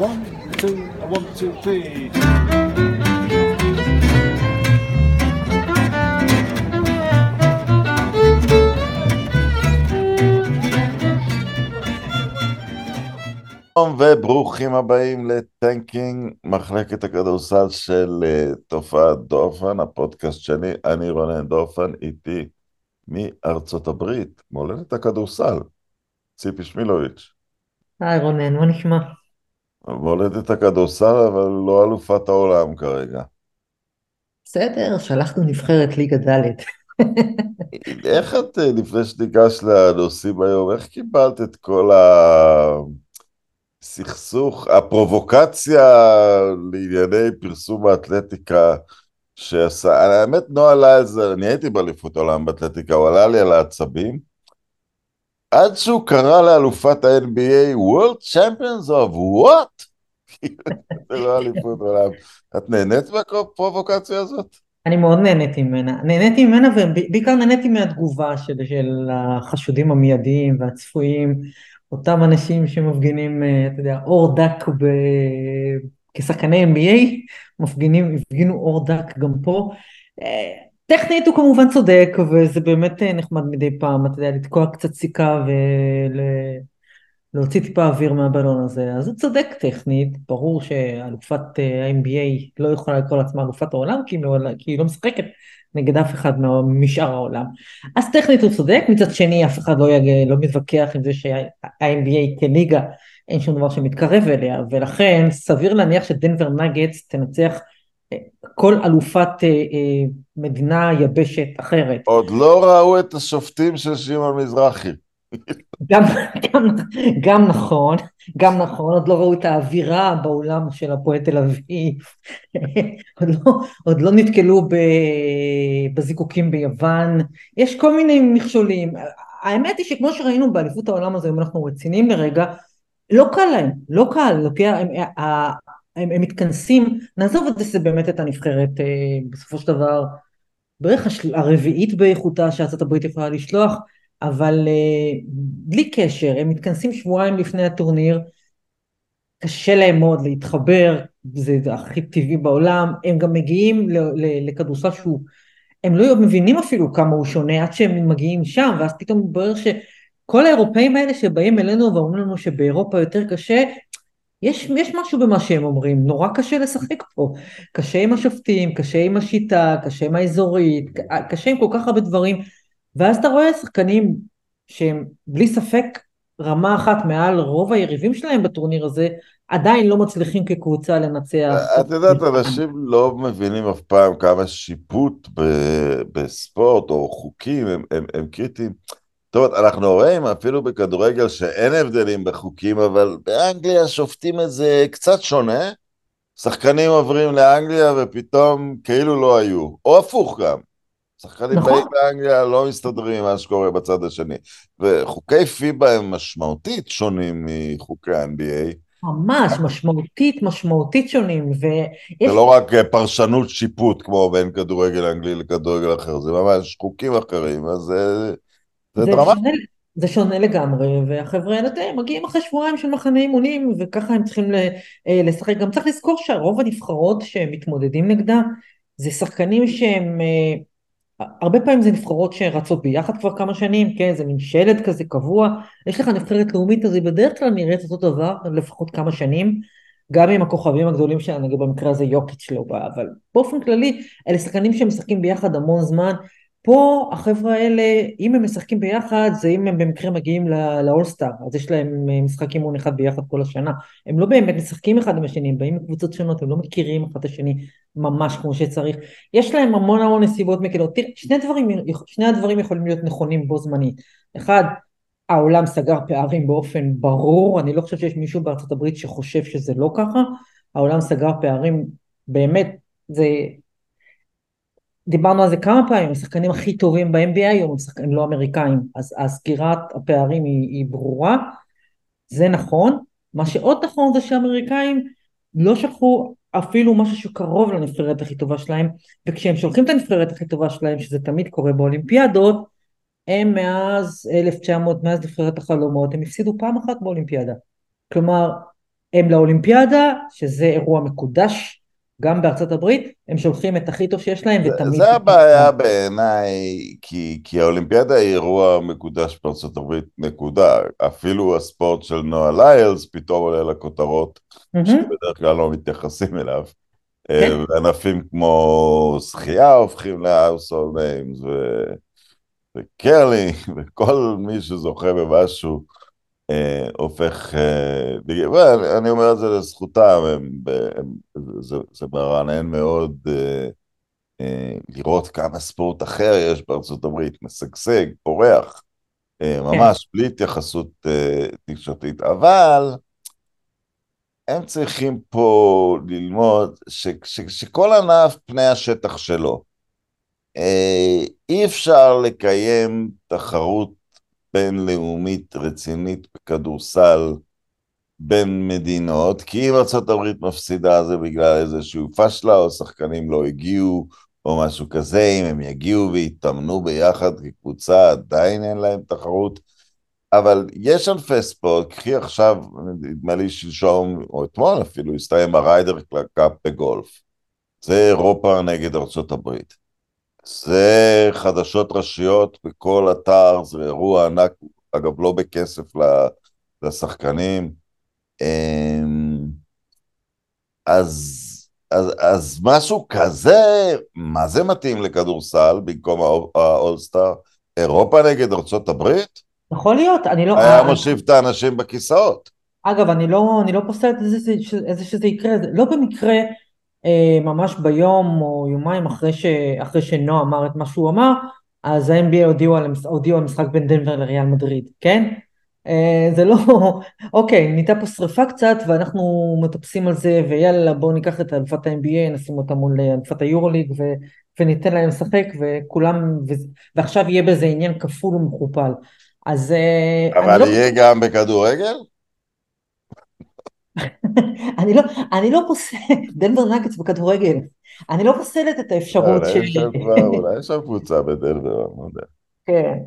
one, two, one, two, three. שלום וברוכים הבאים לטנקינג, מחלקת הכדורסל של uh, תופעת דורפן, הפודקאסט שלי, אני רונן דורפן, איתי מארצות הברית, מולדת הכדורסל, ציפי שמילוביץ'. היי רונן, מה נשמע? מולדת הכדורסל, אבל לא אלופת העולם כרגע. בסדר, שלחנו נבחרת ליגה ד'. איך את, אה, לפני שניגש לנושאים היום, איך קיבלת את כל ה... סכסוך, הפרובוקציה לענייני פרסום האתלטיקה שעשה, האמת נועה עלה על זה, אני הייתי באליפות העולם באתלטיקה, הוא עלה לי על העצבים, עד שהוא קרא לאלופת ה-NBA World Champions of what? זה לא אליפות עולם. את נהנית מהפרובוקציה הזאת? אני מאוד נהניתי ממנה, נהניתי ממנה ובעיקר נהניתי מהתגובה של, של החשודים המיידיים והצפויים אותם אנשים שמפגינים, אה, אתה יודע, אור דק ב... כשחקני NBA, מפגינים, הפגינו אור דק גם פה. אה, טכנית הוא כמובן צודק, וזה באמת אה, נחמד מדי פעם, אתה יודע, לתקוע קצת סיכה ולהוציא טיפה אוויר מהבלון הזה. אז הוא צודק טכנית, ברור שאלופת ה-NBA לא יכולה לקרוא לעצמה אלופת העולם, כי היא לא משחקת נגד אף אחד משאר העולם. אז טכנית הוא צודק, מצד שני אף אחד לא, יג... לא מתווכח עם זה שה-NBA כליגה אין שום דבר שמתקרב אליה, ולכן סביר להניח שדנבר נגטס תנצח אה, כל אלופת אה, אה, מדינה יבשת אחרת. עוד לא ראו את השופטים של שמעון מזרחי. גם, גם, גם נכון, גם נכון, עוד לא ראו את האווירה באולם של הפועל תל אביב, עוד, לא, עוד לא נתקלו ב, בזיקוקים ביוון, יש כל מיני מכשולים. האמת היא שכמו שראינו באליפות העולם הזה, אם אנחנו רציניים לרגע, לא קל להם, לא קל, לוקח, הם, הם, הם, הם מתכנסים, נעזוב את זה, זה באמת את הנבחרת אה, בסופו של דבר, בערך הרביעית באיכותה שארצות הברית יכולה לשלוח, אבל uh, בלי קשר, הם מתכנסים שבועיים לפני הטורניר, קשה להם מאוד להתחבר, זה הכי טבעי בעולם, הם גם מגיעים לכדורסל שהוא, הם לא מבינים אפילו כמה הוא שונה עד שהם מגיעים שם, ואז פתאום מתברר שכל האירופאים האלה שבאים אלינו ואומרים לנו שבאירופה יותר קשה, יש, יש משהו במה שהם אומרים, נורא קשה לשחק פה, קשה עם השופטים, קשה עם השיטה, קשה עם האזורית, קשה עם כל כך הרבה דברים, ואז אתה רואה שחקנים שהם בלי ספק רמה אחת מעל רוב היריבים שלהם בטורניר הזה, עדיין לא מצליחים כקבוצה לנצח. את יודעת, אנשים לא מבינים אף פעם כמה שיפוט בספורט או חוקים הם, הם, הם קריטיים. טוב, אנחנו רואים אפילו בכדורגל שאין הבדלים בחוקים, אבל באנגליה שופטים את זה קצת שונה. שחקנים עוברים לאנגליה ופתאום כאילו לא היו, או הפוך גם. שחקנים נכון. באים באנגליה לא מסתדרים עם מה שקורה בצד השני. וחוקי פיבה הם משמעותית שונים מחוקי ה-NBA. ממש, משמעותית, משמעותית שונים. ויש... זה לא רק אה, פרשנות שיפוט כמו בין כדורגל אנגלי לכדורגל אחר, זה ממש חוקים אחרים, אז זה, זה, דרמה. שונה, זה שונה לגמרי, והחבר'ה האלה מגיעים אחרי שבועיים של מחנה אימונים, וככה הם צריכים אה, לשחק. גם צריך לזכור שהרוב הנבחרות שהם מתמודדים נגדה, זה שחקנים שהם... אה, הרבה פעמים זה נבחרות שרצות ביחד כבר כמה שנים, כן, זה מין שלד כזה קבוע, יש לך נבחרת לאומית, אז היא בדרך כלל נראית אותו דבר, לפחות כמה שנים, גם עם הכוכבים הגדולים שלה, נגיד במקרה הזה יוקיץ' לא בא, אבל באופן כללי, אלה שחקנים שמשחקים ביחד המון זמן, פה החבר'ה האלה, אם הם משחקים ביחד, זה אם הם במקרה מגיעים לאולסטאר, אז יש להם אה, משחק אימון אחד ביחד כל השנה. הם לא באמת משחקים אחד עם השני, הם באים מקבוצות שונות, הם לא מכירים אחד את השני ממש כמו שצריך. יש להם המון המון נסיבות מקלות. תראה, שני דברים, שני הדברים יכולים להיות נכונים בו זמנית. אחד, העולם סגר פערים באופן ברור, אני לא חושב שיש מישהו בארצות הברית שחושב שזה לא ככה, העולם סגר פערים באמת, זה דיברנו על זה כמה פעמים, השחקנים הכי טובים ב-NBA היום הם לא אמריקאים, אז הסגירת הפערים היא, היא ברורה, זה נכון. מה שעוד נכון זה שהאמריקאים לא שלחו אפילו משהו שקרוב לנבחרת הכי טובה שלהם, וכשהם שולחים את הנבחרת הכי טובה שלהם, שזה תמיד קורה באולימפיאדות, הם מאז 1900, מאז נבחרת החלומות, הם הפסידו פעם אחת באולימפיאדה. כלומר, הם לאולימפיאדה, שזה אירוע מקודש, גם בארצות הברית, הם שולחים את הכי טוב שיש להם ותמיד... זה הבעיה בעיניי, כי, כי האולימפיאדה היא אירוע מקודש בארצות הברית, נקודה. אפילו הספורט של נועה ליילס פתאום עולה לכותרות, מהמם. שבדרך כלל לא מתייחסים אליו. כן. אה, וענפים כמו שחייה הופכים ל-household names, ו- וקרלינג, וכל מי שזוכה במשהו אה, הופך... אה, ואני אני אומר את זה לזכותם, הם, הם, זה, זה מרענן מאוד אה, אה, לראות כמה ספורט אחר יש בארצות הברית, משגשג, פורח, אה, ממש בלי התייחסות אה, תקשורתית, אבל הם צריכים פה ללמוד ש, ש, שכל ענף פני השטח שלו. אה, אי אפשר לקיים תחרות בינלאומית רצינית בכדורסל בין מדינות, כי אם ארה"ב מפסידה זה בגלל איזשהו פשלה, או שחקנים לא הגיעו, או משהו כזה, אם הם יגיעו ויתאמנו ביחד כקבוצה, עדיין אין להם תחרות. אבל יש ענפי ספורט, קחי עכשיו, נדמה לי שלשום, או אתמול אפילו, הסתיים הריידר קאפ בגולף. זה אירופה נגד הברית. זה חדשות ראשיות בכל אתר, זה אירוע ענק, אגב לא בכסף לשחקנים. אמ, אז, אז, אז משהו כזה, מה זה מתאים לכדורסל במקום הא- האולסטאר? אירופה נגד הברית? יכול להיות, אני לא... היה אה, מושיב את האנשים בכיסאות. אגב, אני לא, אני לא פוסלת את זה, את זה שזה יקרה, לא במקרה ממש ביום או יומיים אחרי, ש, אחרי שנועה אמר את מה שהוא אמר, אז ה-NBA הודיעו על, הודיעו על משחק בין דנבר לריאל מדריד, כן? אה, זה לא, אוקיי, נהייתה פה שריפה קצת ואנחנו מטפסים על זה ויאללה בואו ניקח את אלופת ה-NBA, נשים אותה מול אלופת היורוליג ו, וניתן להם לשחק וכולם, ו, ועכשיו יהיה בזה עניין כפול ומכופל. אז אה, אבל לא... יהיה גם בכדורגל? אני לא, אני לא פוסלת, דנבר נגטס בכדורגל, אני לא פוסלת את האפשרות ש... אולי יש שם כבר- אולי יש שם קבוצה בדנבר, אני לא יודע. כן.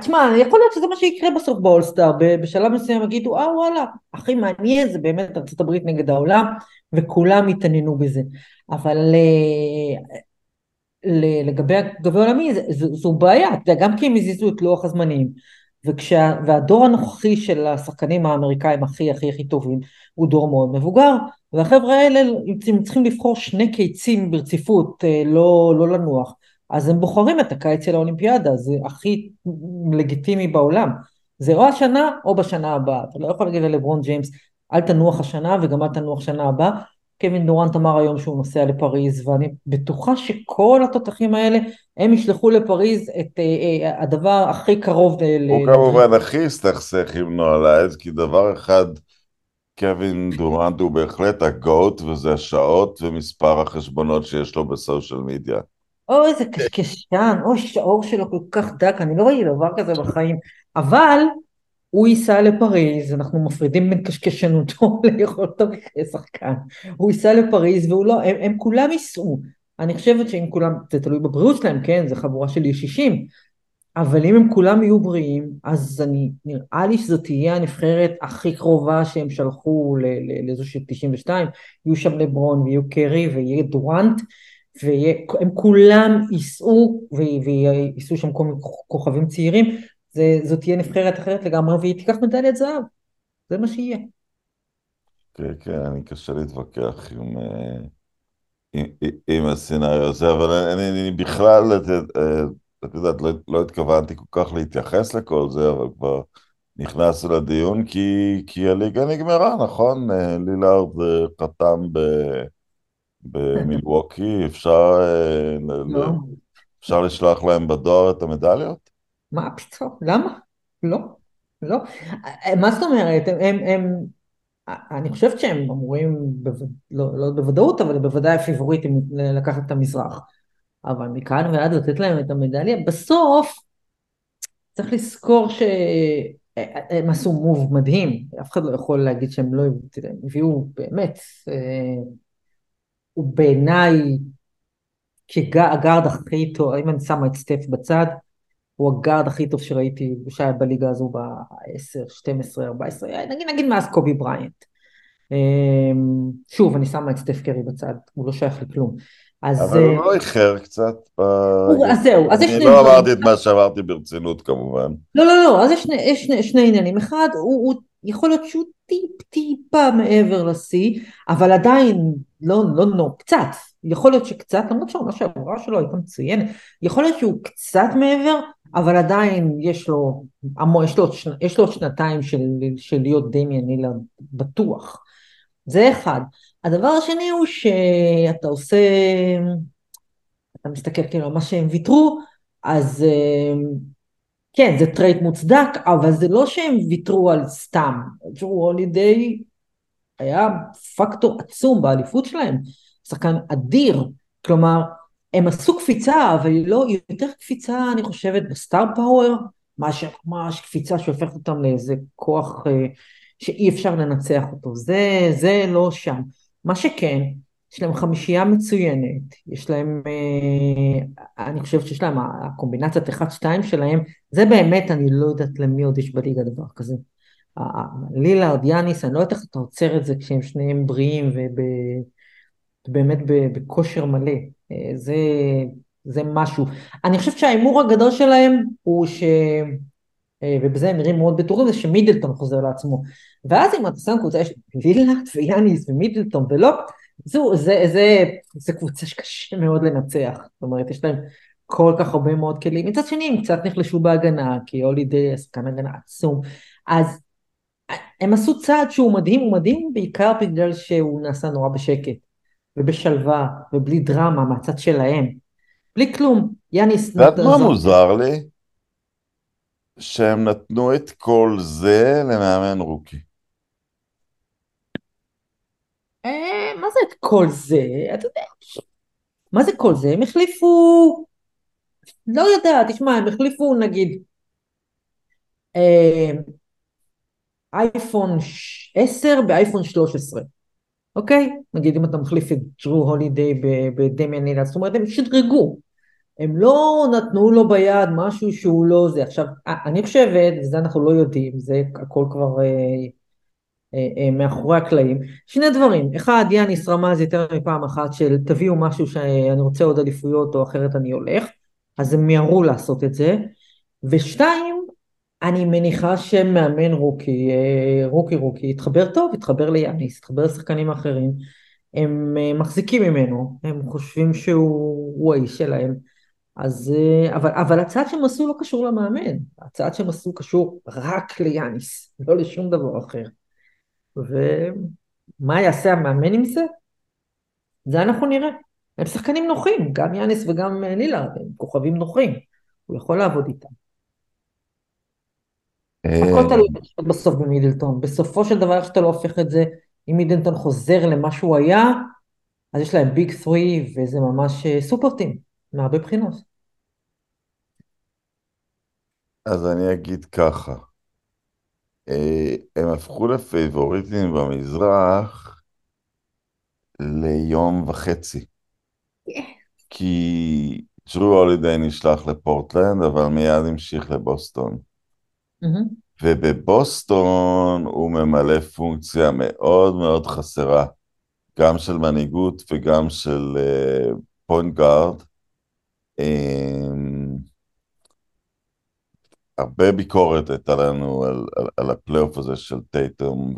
תשמע, יכול להיות שזה מה שיקרה בסוף באולסטאר, בשלב מסוים יגידו, אה וואלה, הכי מעניין זה באמת ארה"ב נגד העולם, וכולם יתעניינו בזה. אבל אה, ל- לגבי הגביע העולמי, זו בעיה, גם כי הם הזיזו את לוח הזמנים, וכשה, והדור הנוכחי של השחקנים האמריקאים הכי הכי הכי טובים, הוא דור מאוד מבוגר, והחבר'ה האלה הם צריכים לבחור שני קיצים ברציפות, אה, לא, לא לנוח, אז הם בוחרים את הקיץ של האולימפיאדה, זה הכי לגיטימי בעולם. זה או השנה או בשנה הבאה, אתה לא יכול להגיד ללברון ג'יימס, אל תנוח השנה וגם אל תנוח שנה הבאה. קווין דורנט אמר היום שהוא נוסע לפריז, ואני בטוחה שכל התותחים האלה, הם ישלחו לפריז את אה, אה, הדבר הכי קרוב ל... הוא ל- כמובן הכי הסתכסך עם נואה ליילס, כי דבר אחד, קווין דורנט הוא בהחלט ה GOAT, וזה השעות ומספר החשבונות שיש לו ב social media. אוי, איזה קשקשן, אוי, שהאור שלו כל כך דק, אני לא ראיתי דבר כזה בחיים. אבל הוא ייסע לפריז, אנחנו מפרידים בין קשקשנותו ליכולתו כשחקן. הוא ייסע לפריז והוא לא, הם, הם כולם ייסעו. אני חושבת שאם כולם, זה תלוי בבריאות שלהם, כן, זה חבורה של ישישים. אבל אם הם כולם יהיו בריאים, אז אני, נראה לי שזאת תהיה הנבחרת הכי קרובה שהם שלחו לאיזו של 92, יהיו שם לברון ויהיו קרי ויהיה דורנט, והם כולם ייסעו וייסעו שם כל מיני כוכבים צעירים, זה, זאת תהיה נבחרת אחרת לגמרי והיא תיקח מדליית זהב, זה מה שיהיה. כן, כן, אני קשה להתווכח עם, אה, עם, עם הסצנריו הזה, אבל אני, אני בכלל, את אה, את יודעת, לא, לא התכוונתי כל כך להתייחס לכל זה, אבל כבר נכנסנו לדיון, כי, כי הליגה נגמרה, נכון? אה, לילארד חתם ב, במילווקי, אפשר, אה, ל- לא. אפשר לשלוח להם בדואר את המדליות? מה פתאום? למה? לא, לא. מה זאת אומרת? הם, הם, הם אני חושבת שהם אמורים, בו, לא, לא בוודאות, אבל בוודאי הפיבוריטים לקחת את המזרח. אבל מכאן ועד לתת להם את המדליה, בסוף צריך לזכור שהם עשו מוב מדהים, אף אחד לא יכול להגיד שהם לא הביאו באמת, אה, הוא בעיניי כגארד הכי טוב, אם אני שמה את סטף בצד, הוא הגארד הכי טוב שראיתי שהיה בליגה הזו ב-10, 12, 14, נגיד, נגיד מאז קובי בריינט. אמ, שוב, אני שמה את סטף קרי בצד, הוא לא שייך לכלום. אז... אבל הוא אה, לא איחר קצת. ב- הוא- אז זהו, אז יש אני שני לא דברים. אמרתי את מה שאמרתי ברצינות כמובן. לא, לא, לא, אז יש שני, יש שני, שני עניינים. אחד, הוא, הוא יכול להיות שהוא טיפ טיפה מעבר לשיא, אבל עדיין לא, לא, לא, קצת. יכול להיות שקצת, למרות שהעונה שעברה שלו הייתה מצוינת, יכול להיות שהוא קצת מעבר, אבל עדיין יש לו, יש לו, יש לו שנתיים של, של להיות דמיאן אילן בטוח. זה אחד. הדבר השני הוא שאתה עושה, אתה מסתכל כאילו על מה שהם ויתרו, אז אה, כן, זה trade מוצדק, אבל זה לא שהם ויתרו על סתם. ג'רו הולידיי היה פקטור עצום באליפות שלהם, שחקן אדיר, כלומר, הם עשו קפיצה, אבל היא לא, יותר קפיצה, אני חושבת, ב star power, מאשר ממש קפיצה שהופכת אותם לאיזה כוח אה, שאי אפשר לנצח אותו. זה, זה לא שם. מה שכן, יש להם חמישייה מצוינת, יש להם, אה, אני חושבת שיש להם, הקומבינציית 1-2 שלהם, זה באמת, אני לא יודעת למי עוד יש בליגה דבר כזה. לילארד, יאניס, אני לא יודעת איך אתה עוצר את זה כשהם שניהם בריאים ובאמת בכושר מלא. אה, זה, זה משהו. אני חושבת שההימור הגדול שלהם הוא ש... אה, ובזה הם נראים מאוד בטוחים, זה שמידלטון חוזר לעצמו. ואז אם אתה שם קבוצה, יש לילארד ויאניס ומידלטון ולא, זו, זה, זה, זה קבוצה שקשה מאוד לנצח. זאת אומרת, יש להם כל כך הרבה מאוד כלים. מצד שני, הם קצת נחלשו בהגנה, כי הולידי עסקן הגנה עצום. אז הם עשו צעד שהוא מדהים, הוא מדהים בעיקר בגלל שהוא נעשה נורא בשקט, ובשלווה, ובלי דרמה מהצד שלהם. בלי כלום. יאניס... את יודעת מה מוזר לי? שהם נתנו את כל זה למאמן רוקי. אה, מה זה את כל זה? אתה יודע, מה זה כל זה? הם החליפו... לא יודעת, תשמע, הם החליפו נגיד אה, אייפון 10 באייפון 13, אוקיי? נגיד אם אתה מחליף את ג'רו הולידיי בדמיאן אילת, זאת אומרת הם שדרגו, הם לא נתנו לו ביד משהו שהוא לא זה. עכשיו, אני חושבת, וזה אנחנו לא יודעים, זה הכל כבר אה, אה, אה, מאחורי הקלעים, שני דברים, אחד, יאניס רמז יותר מפעם אחת של תביאו משהו שאני רוצה עוד אליפויות או אחרת אני הולך, אז הם מיהרו לעשות את זה, ושתיים, אני מניחה שמאמן רוקי, רוקי רוקי, יתחבר טוב, יתחבר ליאניס, יתחבר לשחקנים אחרים, הם מחזיקים ממנו, הם חושבים שהוא האיש שלהם, אז, אבל, אבל הצעד שהם עשו לא קשור למאמן, הצעד שהם עשו קשור רק ליאניס, לא לשום דבר אחר. ומה יעשה המאמן עם זה? זה אנחנו נראה. הם שחקנים נוחים, גם יאניס וגם לילארד, הם כוכבים נוחים, הוא יכול לעבוד איתם. הכל תלוי בסוף במידלטון. בסופו של דבר, איך שאתה לא הופך את זה, אם מידלטון חוזר למה שהוא היה, אז יש להם ביג 3 וזה ממש סופר טים, מהרבה בחינות. אז אני אגיד ככה, הם הפכו לפייבוריטים במזרח ליום וחצי. כי ג'רו הולידיי נשלח לפורטלנד, אבל מיד המשיך לבוסטון. ובבוסטון הוא ממלא פונקציה מאוד מאוד חסרה, גם של מנהיגות וגם של point uh, guard. Um, הרבה ביקורת הייתה לנו על, על, על הפלייאוף הזה של טייטום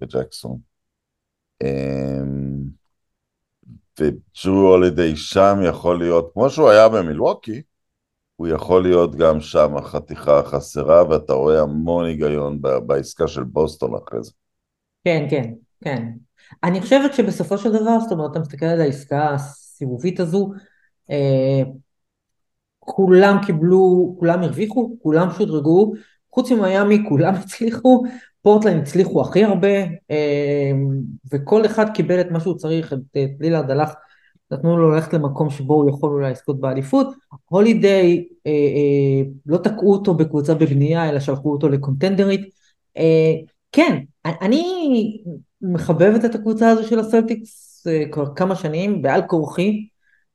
וג'קסון. Um, וג'רו הולידיי שם יכול להיות, כמו שהוא היה במילווקי, הוא יכול להיות גם שם החתיכה החסרה, ואתה רואה המון היגיון בעסקה של בוסטון אחרי זה. כן, כן, כן. אני חושבת שבסופו של דבר, זאת אומרת, אתה מסתכל על העסקה הסיבובית הזו, אה, כולם קיבלו, כולם הרוויחו, כולם שודרגו, חוץ ממיאמי כולם הצליחו, פורטלנד הצליחו הכי הרבה, אה, וכל אחד קיבל את מה שהוא צריך, את לילארד הלך נתנו לו ללכת למקום שבו הוא יכול אולי לזכות באליפות. הולידיי, אה, אה, לא תקעו אותו בקבוצה בבנייה, אלא שלחו אותו לקונטנדרית. אה, כן, אני מחבבת את הקבוצה הזו של הסלטיקס אה, כבר כמה שנים, בעל כורחי,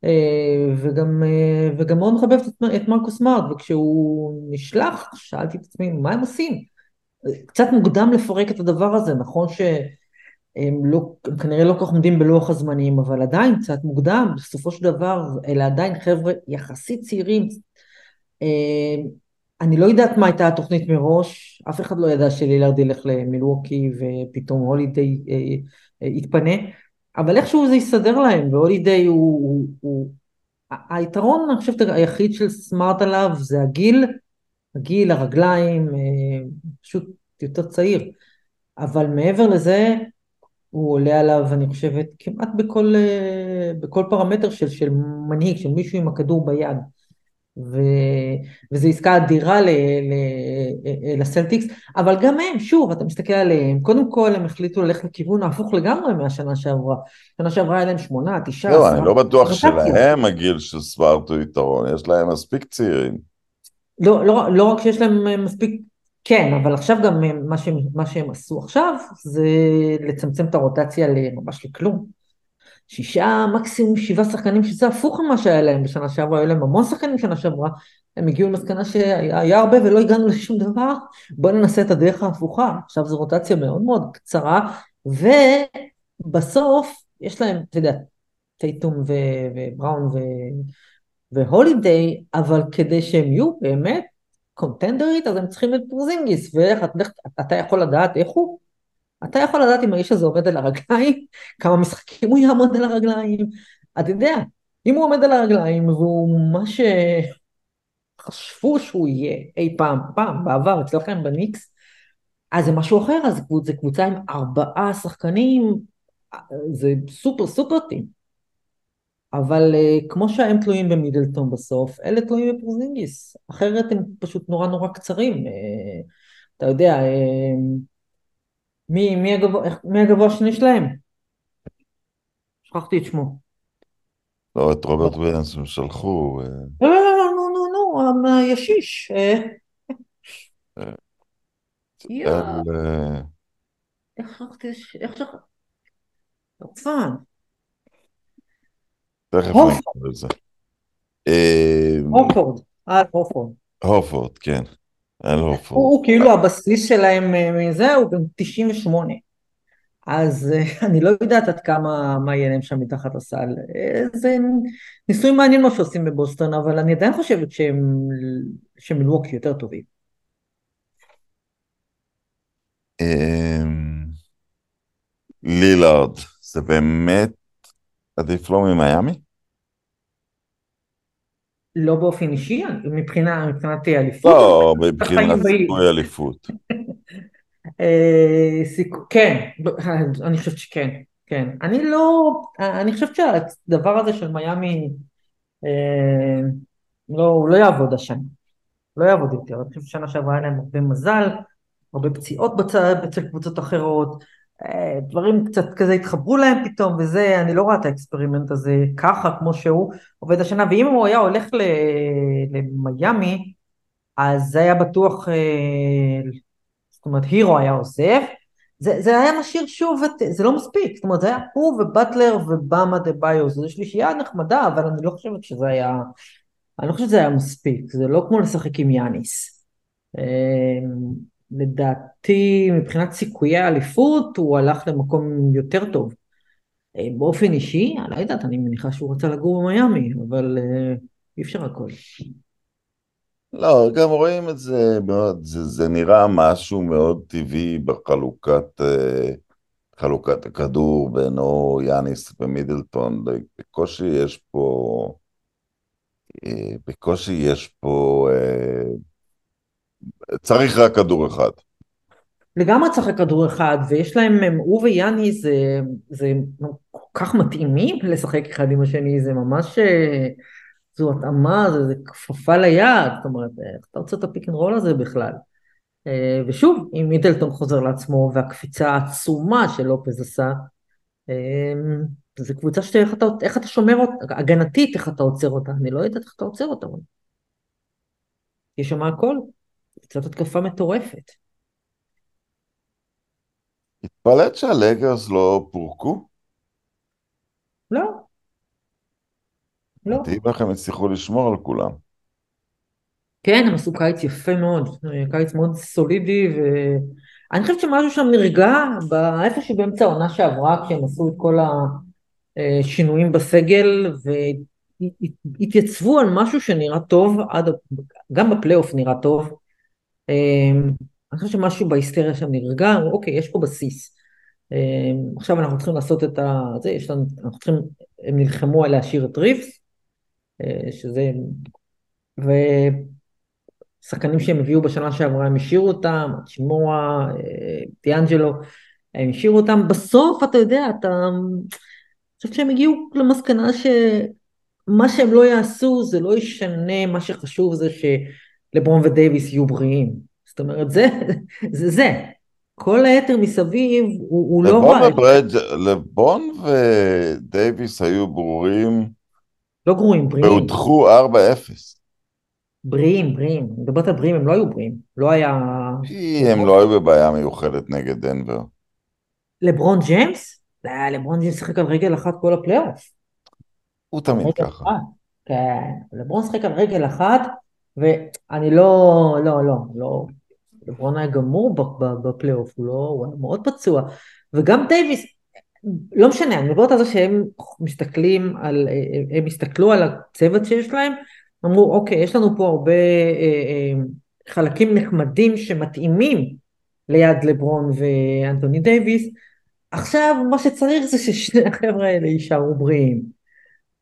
אה, וגם, אה, וגם מאוד מחבבת את, את מרקוס מארט, וכשהוא נשלח, שאלתי את עצמי, מה הם עושים? קצת מוקדם לפרק את הדבר הזה, נכון ש... הם, לא, הם כנראה לא כל כך עומדים בלוח הזמנים, אבל עדיין קצת מוקדם, בסופו של דבר אלה עדיין חבר'ה יחסית צעירים. אה, אני לא יודעת מה הייתה התוכנית מראש, אף אחד לא ידע שלילארד ילך למילווקי ופתאום הולידיי אה, אה, יתפנה, אבל איכשהו זה יסתדר להם, והולידיי הוא, הוא, הוא... היתרון, אני חושבת, היחיד של סמארט עליו זה הגיל, הגיל, הרגליים, פשוט יותר צעיר. אבל מעבר לזה, הוא עולה עליו, אני חושבת, כמעט בכל, בכל פרמטר של, של מנהיג, של מישהו עם הכדור ביד. ו... וזו עסקה אדירה ל... ל... לסלטיקס, אבל גם הם, שוב, אתה מסתכל עליהם, קודם כל הם החליטו ללכת לכיוון ההפוך לגמרי מהשנה שעברה. שנה שעברה היה להם שמונה, תשעה, לא, אני לא בטוח שלהם הגיל של ספארט הוא יתרון, יש להם מספיק צעירים. לא, לא, לא רק שיש להם מספיק, כן, אבל עכשיו גם מה שהם, מה שהם עשו עכשיו זה לצמצם את הרוטציה ממש לכלום. שישה, מקסימום שבעה שחקנים, שזה הפוך ממה שהיה להם בשנה שעברה, היו להם המון שחקנים בשנה שעברה, הם הגיעו למסקנה שהיה הרבה ולא הגענו לשום דבר, בואו ננסה את הדרך ההפוכה, עכשיו זו רוטציה מאוד מאוד קצרה, ובסוף יש להם, אתה יודע, טייטום ובראון והולידיי, אבל כדי שהם יהיו באמת קונטנדרית, אז הם צריכים את פרוזינגיס, ואיך, אתה יכול לדעת איך הוא? אתה יכול לדעת אם האיש הזה עומד על הרגליים, כמה משחקים הוא יעמוד על הרגליים, אתה יודע, אם הוא עומד על הרגליים והוא מה שחשבו שהוא יהיה אי פעם, פעם, בעבר, אצלכם בניקס, אז זה משהו אחר, אז זה קבוצה עם ארבעה שחקנים, זה super super team. אבל uh, כמו שהם תלויים במידלטון בסוף, אלה תלויים בפרוזינגיס, אחרת הם פשוט נורא נורא קצרים. Uh, אתה יודע, uh, מי, מי, הגבוה, מי הגבוה השני שלהם? שכחתי את שמו. לא, את רוברט וויליאמס הם שלחו. לא, לא, לא, לא, לא, לא, לא, הישיש. איך שכחתי, איך שכחתי? תכף נקרא לזה. הופורד, אה, הופורד. הופורד, כן. אל הופורד. הוא כאילו הבסיס שלהם מזה, הוא בן 98. אז אני לא יודעת עד כמה, מה יהיה להם שם מתחת לסל. זה ניסוי מעניין מה שעושים בבוסטון, אבל אני עדיין חושבת שהם, שמילווקי יותר טובים. לילארד, זה באמת עדיף לו ממיאמי? לא באופן אישי, מבחינה, מבחינת אליפות. לא, מבחינת סיכוי אליפות. אה, כן, אני חושבת שכן, כן. אני לא, אני חושבת שהדבר הזה של מיאמי, אה, לא, הוא לא יעבוד השנה. לא יעבוד יותר. אני חושבת ששנה שעברה היה להם הרבה מזל, הרבה פציעות בצד, אצל קבוצות אחרות. אה, דברים קצת כזה התחברו להם פתאום, וזה, אני לא רואה את ה experiment הזה ככה, כמו שהוא עובד השנה, ואם הוא היה הולך למיאמי, אז זה היה בטוח, אה, זאת אומרת, הירו היה עוזב, זה, זה היה משאיר שוב את, זה לא מספיק, זאת אומרת, זה היה הוא ובטלר ובאמה דה ביו, זו שלישייה נחמדה, אבל אני לא חושבת שזה היה, אני לא חושבת שזה היה מספיק, זה לא כמו לשחק עם יאניס. לדעתי, מבחינת סיכויי האליפות, הוא הלך למקום יותר טוב. אה, באופן אישי, אני לא יודעת, אני מניחה שהוא רצה לגור במיאמי, אבל אה, אי אפשר הכל. לא, גם רואים את זה מאוד, זה, זה נראה משהו מאוד טבעי בחלוקת אה, חלוקת הכדור בינו יאניס ומידלטון, בקושי יש פה, בקושי, יש פה, צריך רק כדור אחד. לגמרי צריך רק כדור אחד, ויש להם, הוא ויאניס, זה כל כך מתאימים לשחק אחד עם השני, זה ממש, אה, זו התאמה, זה, זה כפפה ליד, זאת אומרת, איך אתה רוצה את הפיק אנד רול הזה בכלל? אה, ושוב, אם מידלטון חוזר לעצמו, והקפיצה העצומה שלופז עשה, אה, זו קבוצה שאיך אתה, אתה שומר אותה, הגנתית איך אתה עוצר אותה, אני לא יודעת איך אתה עוצר אותה. יש שם הכל. קצת התקפה מטורפת. התפלאת שהלגרס לא פורקו? לא. לא. תראי איך הם הצליחו לשמור על כולם. כן, הם עשו קיץ יפה מאוד, קיץ מאוד סולידי, ו... אני חושבת שמשהו שם נרגע איפשהו באמצע העונה שעברה, כשהם עשו את כל השינויים בסגל והתייצבו על משהו שנראה טוב, עד, גם בפלייאוף נראה טוב. אמ, אני חושבת שמשהו בהיסטריה שם נרגע, אוקיי, יש פה בסיס. אמ, עכשיו אנחנו צריכים לעשות את ה... זה, יש לנו, אנחנו צריכים, הם נלחמו על להשאיר את ריבס, אה, שזה... ושחקנים שהם הביאו בשנה שעברה, הם השאירו אותם, צ'ימורה, אה, דיאנג'לו, הם השאירו אותם. בסוף, אתה יודע, אתה... אני חושבת שהם הגיעו למסקנה שמה שהם לא יעשו, זה לא ישנה, מה שחשוב זה שלברון ודייוויס יהיו בריאים. זאת אומרת, זה, זה, זה. כל היתר מסביב הוא, הוא לא רע. לבון ודייוויס היו ברורים. לא גרועים, בריאים. והודחו 4-0. בריאים, בריאים. מדברת על בריאים, הם לא היו בריאים. לא היה... הם לא היו בבעיה מיוחדת נגד דנבר. לברון ג'יימס? לברון ג'יימס שיחק על רגל אחת כל הפלייאוף. הוא תמיד ככה. כן, לברון שיחק על רגל אחת, ואני לא, לא, לא, לא, לברון היה גמור בפלייאוף, הוא לא, הוא היה מאוד פצוע, וגם דייוויס, לא משנה, אני מדברת על זה שהם מסתכלים על, הם הסתכלו על הצוות שיש להם, אמרו אוקיי, יש לנו פה הרבה אה, אה, חלקים נחמדים שמתאימים ליד לברון ואנטוני דייוויס, עכשיו מה שצריך זה ששני החבר'ה האלה יישארו בריאים.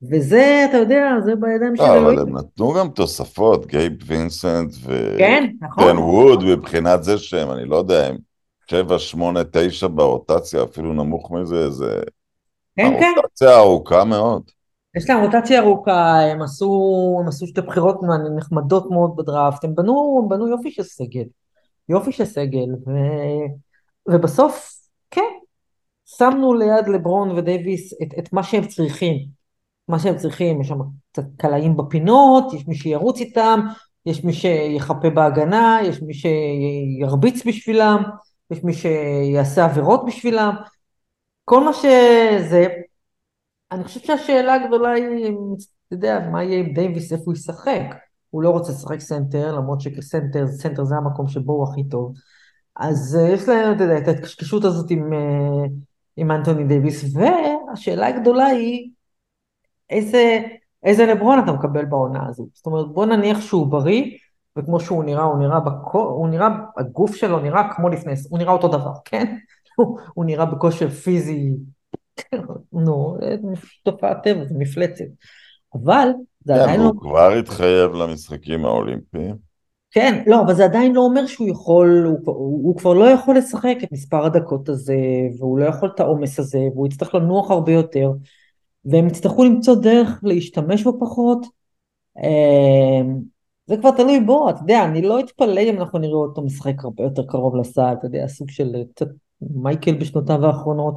וזה, אתה יודע, זה בידיים של אלוהים. אבל הם נתנו גם תוספות, גייב וינסנט ו... כן, נכון. ווד, מבחינת זה שהם, אני לא יודע, הם 7, 8, 9 ברוטציה, אפילו נמוך מזה, זה... כן, כן. הרוטציה ארוכה מאוד. יש להם רוטציה ארוכה, הם עשו, הם עשו שתי בחירות נחמדות מאוד בדראפט, הם בנו, הם בנו יופי של סגל, יופי של סגל, ו... ובסוף, כן, שמנו ליד לברון ודייוויס את, את מה שהם צריכים. מה שהם צריכים, יש שם קצת קלעים בפינות, יש מי שירוץ איתם, יש מי שיחפה בהגנה, יש מי שירביץ בשבילם, יש מי שיעשה עבירות בשבילם, כל מה שזה, אני חושבת שהשאלה הגדולה היא, אתה יודע, מה יהיה עם דייוויס, איפה הוא ישחק? הוא לא רוצה לשחק סנטר, למרות שסנטר סנטר זה המקום שבו הוא הכי טוב. אז אה, יש להם, אתה יודע, את ההתקשקשות הזאת עם, אה, עם אנטוני דייוויס, והשאלה הגדולה היא, איזה, איזה לברון אתה מקבל בעונה הזו. זאת אומרת, בוא נניח שהוא בריא, וכמו שהוא נראה, הוא נראה, בקו, הוא נראה, הגוף שלו נראה כמו לפני, הוא נראה אותו דבר, כן? הוא, הוא נראה בכושר פיזי, נו, תופעת טבע, זה מפלצת. אבל זה כן, עדיין לא... הוא כבר התחייב למשחקים האולימפיים. כן, לא, אבל זה עדיין לא אומר שהוא יכול, הוא, הוא, הוא כבר לא יכול לשחק את מספר הדקות הזה, והוא לא יכול את העומס הזה, והוא יצטרך לנוח הרבה יותר. והם יצטרכו למצוא דרך להשתמש בו פחות. אמ, זה כבר תלוי בו, אתה יודע, אני לא אתפלא אם אנחנו נראה אותו משחק הרבה יותר קרוב לסל, אתה יודע, סוג של מייקל בשנותיו האחרונות,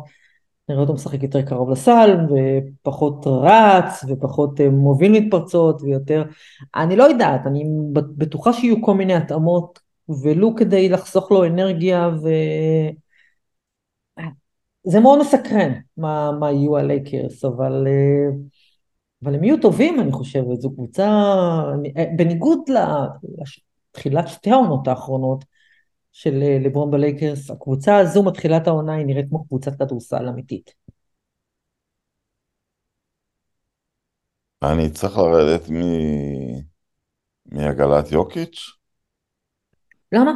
נראה אותו משחק יותר קרוב לסל, ופחות רץ, ופחות אה, מוביל מתפרצות, ויותר, אני לא יודעת, אני בטוחה שיהיו כל מיני התאמות, ולו כדי לחסוך לו אנרגיה, ו... זה מאוד מסקרן מה, מה יהיו הלייקרס, אבל, אה, אבל הם יהיו טובים, אני חושבת. זו קבוצה, אה, בניגוד לתחילת שתי העונות האחרונות של אה, לברון בלייקרס, הקבוצה הזו מתחילת העונה היא נראית כמו קבוצת כדורסל אמיתית. אני צריך לרדת מ... מעגלת יוקיץ'? למה?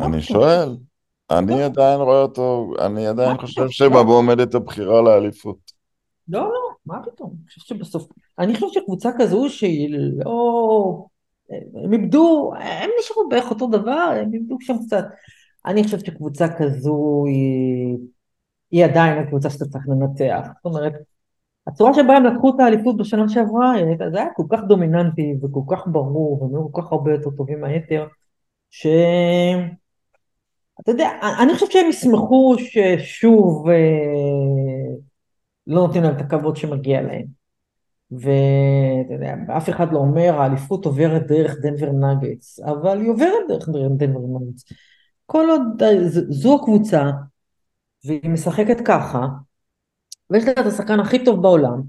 אני שואל. אני עדיין רואה אותו, אני עדיין חושב שבבוא עומדת הבחירה לאליפות. לא, לא, מה פתאום? אני חושב שבסוף... אני חושב שקבוצה כזו שהיא לא... הם איבדו, הם נשארו בערך אותו דבר, הם איבדו שם קצת. אני חושבת שקבוצה כזו היא, היא עדיין הקבוצה שאתה צריך לנצח. זאת אומרת, הצורה שבה הם לקחו את האליפות בשנה שעברה, זה היה כל כך דומיננטי וכל כך ברור, והם היו כל כך הרבה יותר טובים מהיתר, ש... אתה יודע, אני חושבת שהם ישמחו ששוב אה, לא נותנים להם את הכבוד שמגיע להם. ואתה יודע, אף אחד לא אומר, האליפות עוברת דרך דנבר נגטס, אבל היא עוברת דרך דנבר נגטס. כל עוד זו הקבוצה, והיא משחקת ככה, ויש לה את השחקן הכי טוב בעולם,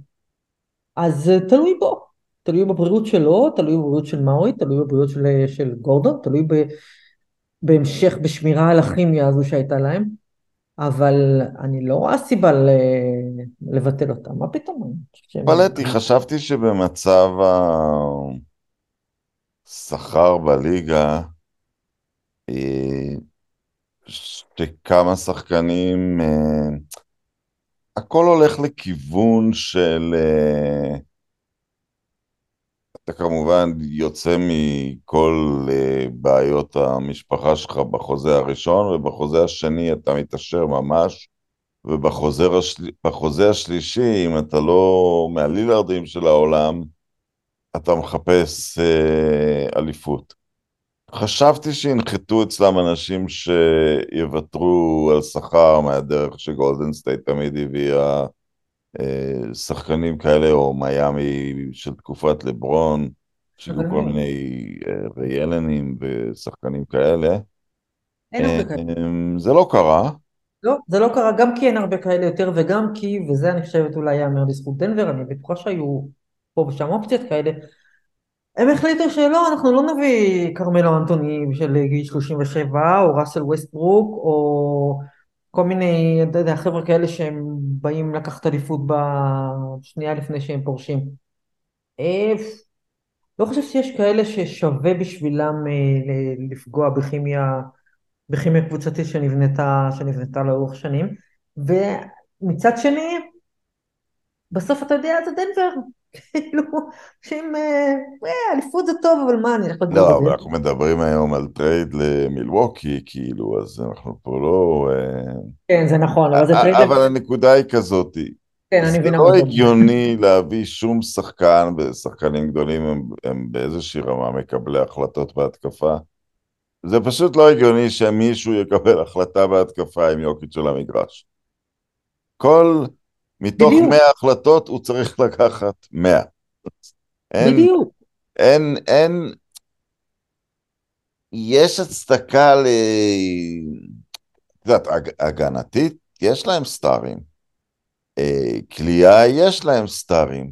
אז תלוי בו. תלוי בבריאות שלו, תלוי בבריאות של מאורי, תלוי בבריאות של, של גורדון, תלוי ב... בהמשך בשמירה על הכימיה הזו שהייתה להם, אבל אני לא רואה סיבה ל... לבטל אותה, מה פתאום? התפלאתי, חשבתי שבמצב השכר בליגה, אה, שכמה שחקנים, אה, הכל הולך לכיוון של... אה, אתה כמובן יוצא מכל בעיות המשפחה שלך בחוזה הראשון, ובחוזה השני אתה מתעשר ממש, ובחוזה השלישי, אם אתה לא מהלילרדים של העולם, אתה מחפש אה, אליפות. חשבתי שינחתו אצלם אנשים שיוותרו על שכר מהדרך שגולדן סטייט תמיד הביאה אה, שחקנים כאלה, או מיאמי של תקופת לברון, שהיו כל מיני אה, ריאלנים ושחקנים כאלה. אין הרבה כאלה. אה, זה לא קרה. לא, זה לא קרה, גם כי אין הרבה כאלה יותר, וגם כי, וזה אני חושבת אולי יאמר לזכות דנבר, אני בטוחה שהיו פה ושם אופציות כאלה, הם החליטו שלא, אנחנו לא נביא כרמלו אנטוני של גיל 37, או ראסל ווסטברוק, או כל מיני, אתה יודע, חבר'ה כאלה שהם באים לקחת אליפות בשנייה לפני שהם פורשים. אה, לא חושב שיש כאלה ששווה בשבילם אה, לפגוע בכימיה, בכימיה קבוצתית שנבנתה, שנבנתה לאורך שנים. ומצד שני, בסוף אתה יודע, זה דנבר. כאילו, שאם, אה, אליפות זה טוב, אבל מה, אני הולך לגור, לא, אבל אנחנו מדברים היום על trade למילווקי, כאילו, אז אנחנו פה לא... אה, כן, זה נכון, אבל זה trade... אבל הנקודה היא כזאתי. כן, אני מבינה. זה לא הגיוני להביא שום שחקן, ושחקנים גדולים הם, הם באיזושהי רמה מקבלי החלטות בהתקפה. זה פשוט לא הגיוני שמישהו יקבל החלטה בהתקפה עם יוקיץ' של המגרש. כל מתוך בדיוק. 100 החלטות הוא צריך לקחת 100. אין, בדיוק. אין, אין, יש הצדקה ל... את יודעת, הגנתית, יש להם סטארים. כליאה, אה, יש להם סטארים.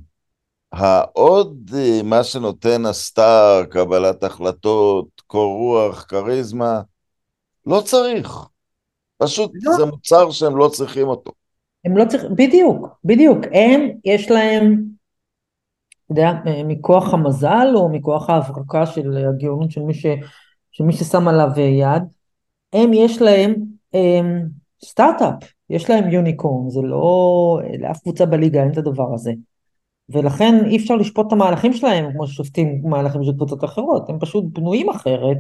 העוד, אה, מה שנותן הסטאר, קבלת החלטות, קור רוח, כריזמה, לא צריך. פשוט לא. זה מוצר שהם לא צריכים אותו. הם לא צריכים, בדיוק, בדיוק, הם, יש להם, אתה יודע, מכוח המזל או מכוח ההברקה של הגאונות של מי, ש, של מי ששם עליו יד, הם יש להם הם, סטארט-אפ, יש להם יוניקורן, זה לא, לאף קבוצה בליגה אין את הדבר הזה. ולכן אי אפשר לשפוט את המהלכים שלהם כמו ששופטים מהלכים של קבוצות אחרות, הם פשוט בנויים אחרת,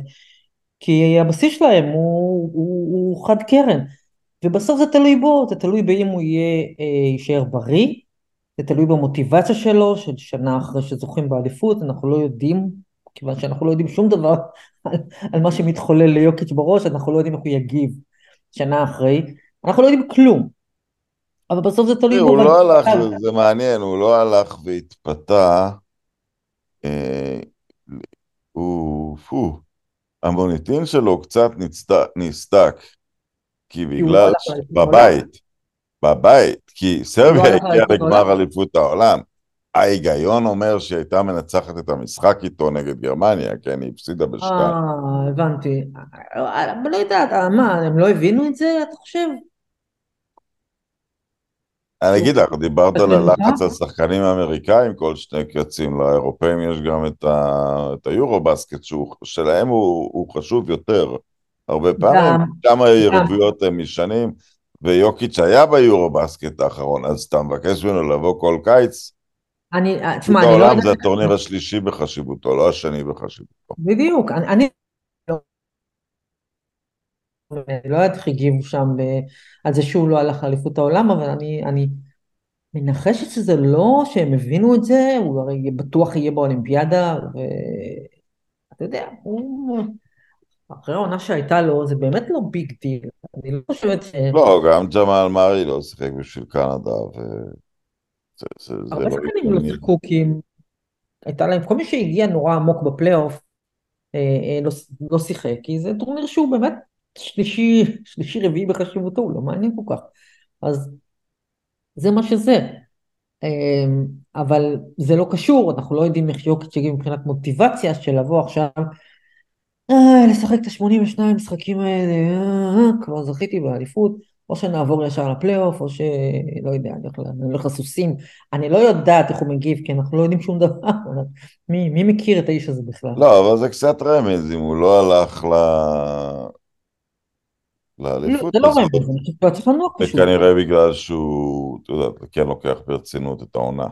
כי הבסיס שלהם הוא, הוא, הוא חד קרן. ובסוף זה תלוי בו, זה תלוי באם הוא יהיה, אה, יישאר בריא, זה תלוי במוטיבציה שלו, של שנה אחרי שזוכים באליפות, אנחנו לא יודעים, כיוון שאנחנו לא יודעים שום דבר על, על מה שמתחולל ליוקיץ' בראש, אנחנו לא יודעים איך הוא יגיב שנה אחרי, אנחנו לא יודעים כלום. אבל בסוף זה תלוי בו. הוא לא הלך, זה מעניין, הוא לא הלך והתפתה, אה, הוא, פו, המוניטין שלו קצת נסדק. כי בגלל בבית, בבית, כי סרביה הגיעה לגמר אליפות העולם. ההיגיון אומר שהיא הייתה מנצחת את המשחק איתו נגד גרמניה, כן, היא הפסידה בשתיים. אה, הבנתי. לא יודעת, אה, מה, הם לא הבינו את זה, אתה חושב? אני אגיד לך, דיברת על הלחץ על שחקנים אמריקאים, כל שני קצים, לאירופאים יש גם את היורו בסקט, שלהם הוא חשוב יותר. הרבה פעמים, כמה יריבויות הם משנים, ויוקיץ' היה ביורו בסקט האחרון, אז אתה מבקש ממנו לבוא כל קיץ. אני, תשמע, אני לא יודעת... זה הטורניר השלישי בחשיבותו, לא השני בחשיבותו. בדיוק, אני, אני לא יודעת איך הגיבו שם על זה שהוא לא הלך לאליפות העולם, אבל אני, אני מנחשת שזה לא שהם הבינו את זה, הוא הרי בטוח יהיה באולימפיאדה, ואתה יודע, הוא... אחרי העונה שהייתה לו, זה באמת לא big deal. אני לא חושבת ש... לא, גם ג'מאל מארי לא שיחק בשביל קנדה, ו... זה, זה, זה הרבה לא שחקנים לא שיחקו כי. הייתה להם, כל מי שהגיע נורא עמוק בפלייאוף, אה, אה, לא, לא שיחק, כי זה טורניר שהוא באמת שלישי, שלישי רביעי בחשיבותו, הוא לא מעניין כל כך. אז זה מה שזה. אה, אבל זה לא קשור, אנחנו לא יודעים איך יוקיץ' יגיע מבחינת מוטיבציה של לבוא עכשיו אה, לשחק את ה-82 משחקים האלה, אה, כבר זכיתי באליפות, או שנעבור ישר לפלייאוף, או שלא יודע, אני הולך ל- אני הולך לסוסים. אני לא יודעת איך הוא מגיב, כי אנחנו לא יודעים שום דבר. מי, מי מכיר את האיש הזה בכלל? לא, אבל זה קצת רמז, אם הוא לא הלך ל... לא, לאליפות זה לא רמז, אני חושבת שהוא היה צריך לנוח פשוט. כנראה בגלל שהוא, אתה יודע, כן לוקח ברצינות את העונה.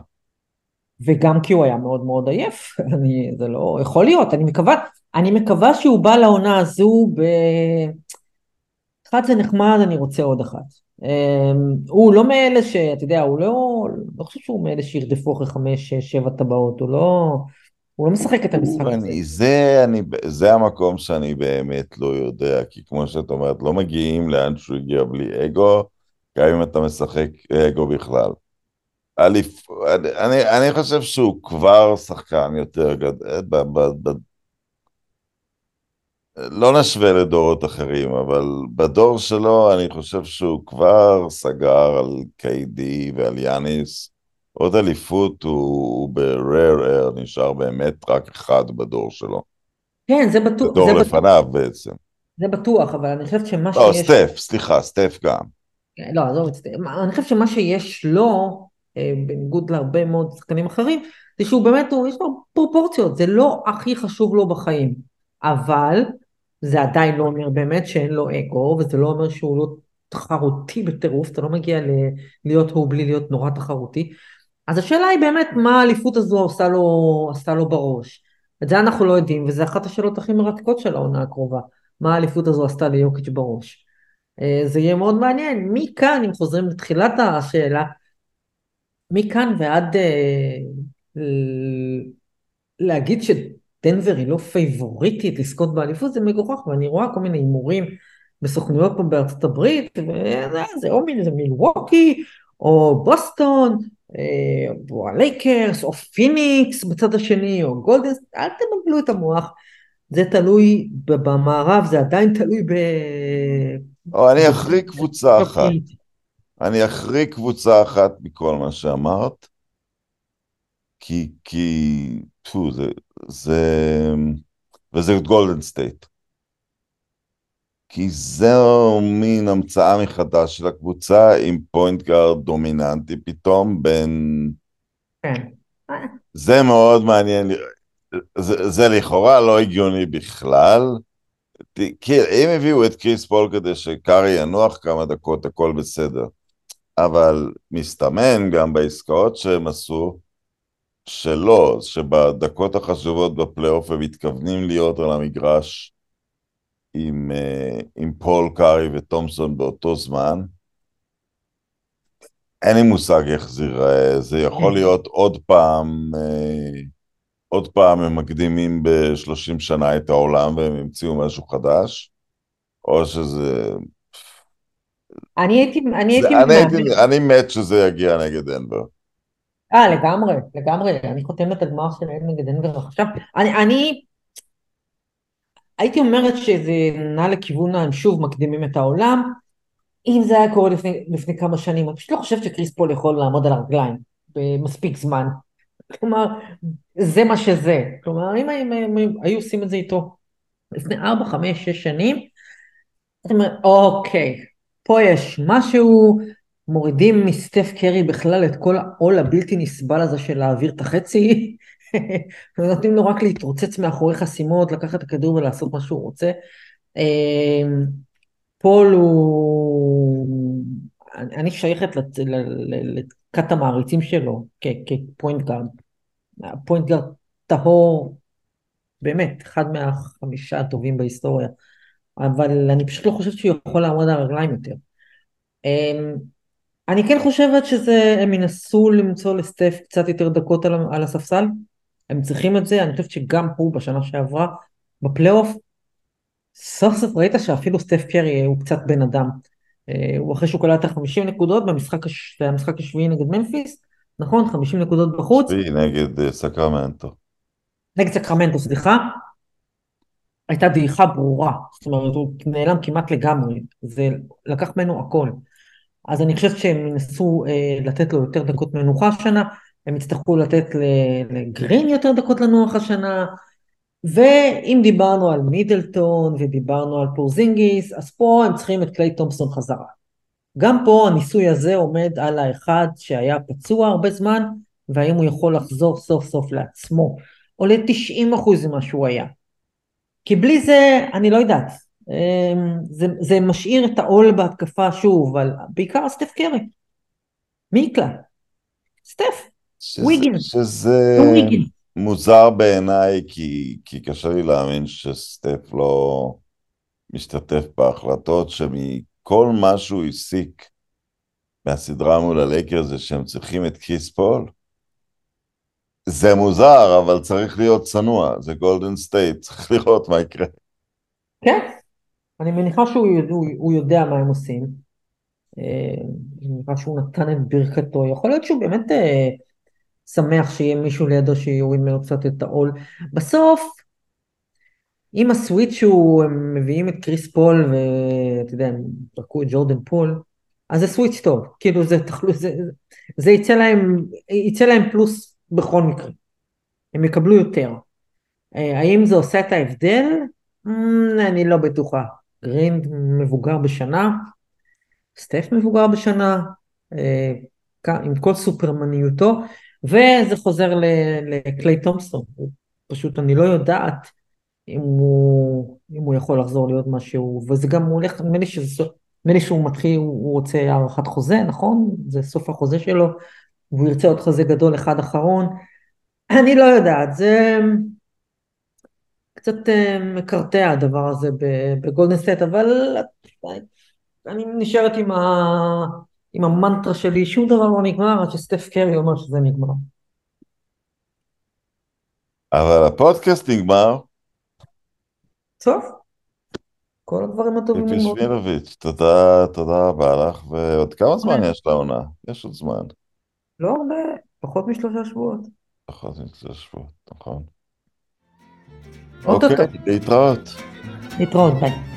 וגם כי הוא היה מאוד מאוד עייף, אני, זה לא, יכול להיות, אני מקווה, אני מקווה שהוא בא לעונה הזו ב... אחד זה נחמד, אני רוצה עוד אחת. Um, הוא לא מאלה שאתה יודע, הוא לא, לא חושב שהוא מאלה שירדפו אחרי חמש, שש, שבע טבעות, הוא לא, הוא לא משחק את המשחק הזה. זה, אני, זה המקום שאני באמת לא יודע, כי כמו שאת אומרת, לא מגיעים לאן שהוא הגיע בלי אגו, גם אם אתה משחק אגו בכלל. אליפ, אני, אני, חושב שהוא כבר שחקן יותר גדול, לא נשווה לדורות אחרים, אבל בדור שלו אני חושב שהוא כבר סגר על קיי-די ועל יאניס. עוד אליפות הוא, הוא ב-rare air, נשאר באמת רק אחד בדור שלו. כן, זה בטוח, בדור זה, בטוח, לפניו בעצם. זה בטוח, אבל אני חושבת שמה לא, שיש... סטף, סליחה, סטף גם. לא, עזוב את זה. אני חושבת שמה שיש לו, אה, בניגוד להרבה מאוד שחקנים אחרים, זה שהוא באמת, הוא, יש לו פרופורציות, זה לא הכי חשוב לו בחיים. אבל זה עדיין לא אומר באמת שאין לו אגו, וזה לא אומר שהוא לא תחרותי בטירוף, אתה לא מגיע ל- להיות הוא בלי להיות נורא תחרותי. אז השאלה היא באמת מה האליפות הזו עושה לו, עשתה לו בראש. את זה אנחנו לא יודעים, וזו אחת השאלות הכי מרתקות של העונה הקרובה. מה האליפות הזו עשתה ליוקיץ' בראש. אה, זה יהיה מאוד מעניין. מכאן, אם חוזרים לתחילת השאלה, מכאן ועד אה, להגיד שדנבר היא לא פייבוריטית לזכות באליפות, זה מגוחך, ואני רואה כל מיני הימורים בסוכנויות פה בארצות הברית, וזה או מין- זה מילווקי, או בוסטון, אה, או הלייקרס, או פיניקס בצד השני, או גולדנס, אל תבלבלו את המוח. זה תלוי במערב, זה עדיין תלוי ב... או אני אחריג קבוצה אחת. אני אחריג קבוצה אחת מכל מה שאמרת, כי, כי, פו, זה, זה, וזה גולדן סטייט. כי זו מין המצאה מחדש של הקבוצה עם פוינט גארד דומיננטי פתאום בין... כן. זה מאוד מעניין, זה, זה לכאורה לא הגיוני בכלל. כי אם הביאו את קריס פול כדי שקרי ינוח כמה דקות, הכל בסדר. אבל מסתמן גם בעסקאות שהם עשו, שלא, שבדקות החשובות בפלייאוף הם מתכוונים להיות על המגרש עם, אה, עם פול קארי ותומסון באותו זמן. אין לי מושג איך זה ייראה, זה יכול להיות עוד פעם, אה, עוד פעם הם מקדימים ב-30 שנה את העולם והם המציאו משהו חדש, או שזה... אני הייתי, אני הייתי אני, הייתי, אני מת שזה יגיע נגד דנבר. אה, לגמרי, לגמרי, אני חותמת הגמר שלהם נגד דנבר עכשיו. אני, אני הייתי אומרת שזה נע לכיוון הם שוב מקדימים את העולם. אם זה היה קורה לפני, לפני כמה שנים, אני פשוט לא חושבת שקריס פול יכול לעמוד על הרגליים במספיק זמן. כלומר, זה מה שזה. כלומר, אם הם, הם, הם היו עושים את זה איתו לפני 4, 5, 6 שנים, אתה אומר, אוקיי, פה יש משהו, מורידים מסטף קרי בכלל את כל העול הבלתי נסבל הזה של להעביר את החצי, ונותנים לו רק להתרוצץ מאחורי חסימות, לקחת את הכדור ולעשות מה שהוא רוצה. אמ, פול הוא... אני שייכת לכת המעריצים שלו כפוינט גארד. פוינט גארד טהור, באמת, אחד מהחמישה הטובים בהיסטוריה. אבל אני פשוט לא חושבת שהוא יכול לעמוד על הרגליים יותר. אני כן חושבת שזה, הם ינסו למצוא לסטף קצת יותר דקות על, על הספסל, הם צריכים את זה, אני חושבת שגם הוא בשנה שעברה, בפלייאוף, סוף סוף ראית שאפילו סטף קרי הוא קצת בן אדם. אה, הוא אחרי שהוא קלט את ה-50 נקודות במשחק, הש... במשחק השביעי נגד ממפיס, נכון? 50 נקודות בחוץ, והיא נגד אה, סקרמנטו. נגד סקרמנטו, סליחה, הייתה דעיכה ברורה, זאת אומרת הוא נעלם כמעט לגמרי, זה לקח ממנו הכל. אז אני חושבת שהם ינסו אה, לתת לו יותר דקות מנוחה השנה, הם יצטרכו לתת לגרין יותר דקות לנוח השנה, ואם דיברנו על מידלטון ודיברנו על פורזינגיס, אז פה הם צריכים את קליי תומפסון חזרה. גם פה הניסוי הזה עומד על האחד שהיה פצוע הרבה זמן, והאם הוא יכול לחזור סוף סוף לעצמו, או ל-90% ממה שהוא היה. כי בלי זה, אני לא יודעת, זה, זה משאיר את העול בהתקפה שוב, אבל בעיקר סטף קרי. מי יקלע? סטף. שזה, ויגין. שזה לא ויגין. מוזר בעיניי, כי, כי קשה לי להאמין שסטף לא משתתף בהחלטות שמכל מה שהוא הסיק מהסדרה מול הלייקרס זה שהם צריכים את קריס פול. זה מוזר, אבל צריך להיות צנוע, זה גולדן סטייט, צריך לראות מה יקרה. כן, אני מניחה שהוא הוא, הוא יודע מה הם עושים. אה, אני מניחה שהוא נתן את ברכתו. יכול להיות שהוא באמת אה, שמח שיהיה מישהו לידו שיוריד ממנו קצת את העול. בסוף, אם ה switch הוא, הם מביאים את קריס פול ואתה יודע, הם זרקו את ג'ורדן פול, אז זה switch טוב. כאילו זה, זה, זה יצא, להם, יצא להם פלוס בכל מקרה. הם יקבלו יותר. אה, האם זה עושה את ההבדל? אמ, אני לא בטוחה. גרין מבוגר בשנה, סטף מבוגר בשנה, אה, עם כל סופרמניותו, וזה חוזר לקליי תומפסון. פשוט אני לא יודעת אם הוא, אם הוא יכול לחזור להיות מה שהוא, וזה גם הולך. נדמה לי שהוא מתחיל, הוא רוצה הארכת חוזה, נכון? זה סוף החוזה שלו, והוא ירצה עוד חוזה גדול אחד אחרון. אני לא יודעת, זה קצת אה, מקרטע הדבר הזה בגולדן סטייט, אבל אני נשארת עם, ה... עם המנטרה שלי, שום דבר לא נגמר עד שסטף קרי אומר שזה נגמר. אבל הפודקאסט נגמר. טוב, כל הדברים הטובים נגמרו. שמילוביץ', תודה, תודה רבה לך, ועוד כמה זמן יש לעונה? יש עוד זמן. לא הרבה, פחות משלושה שבועות. פחות משלושה שבועות, נכון. אוקיי, להתראות. להתראות, ביי.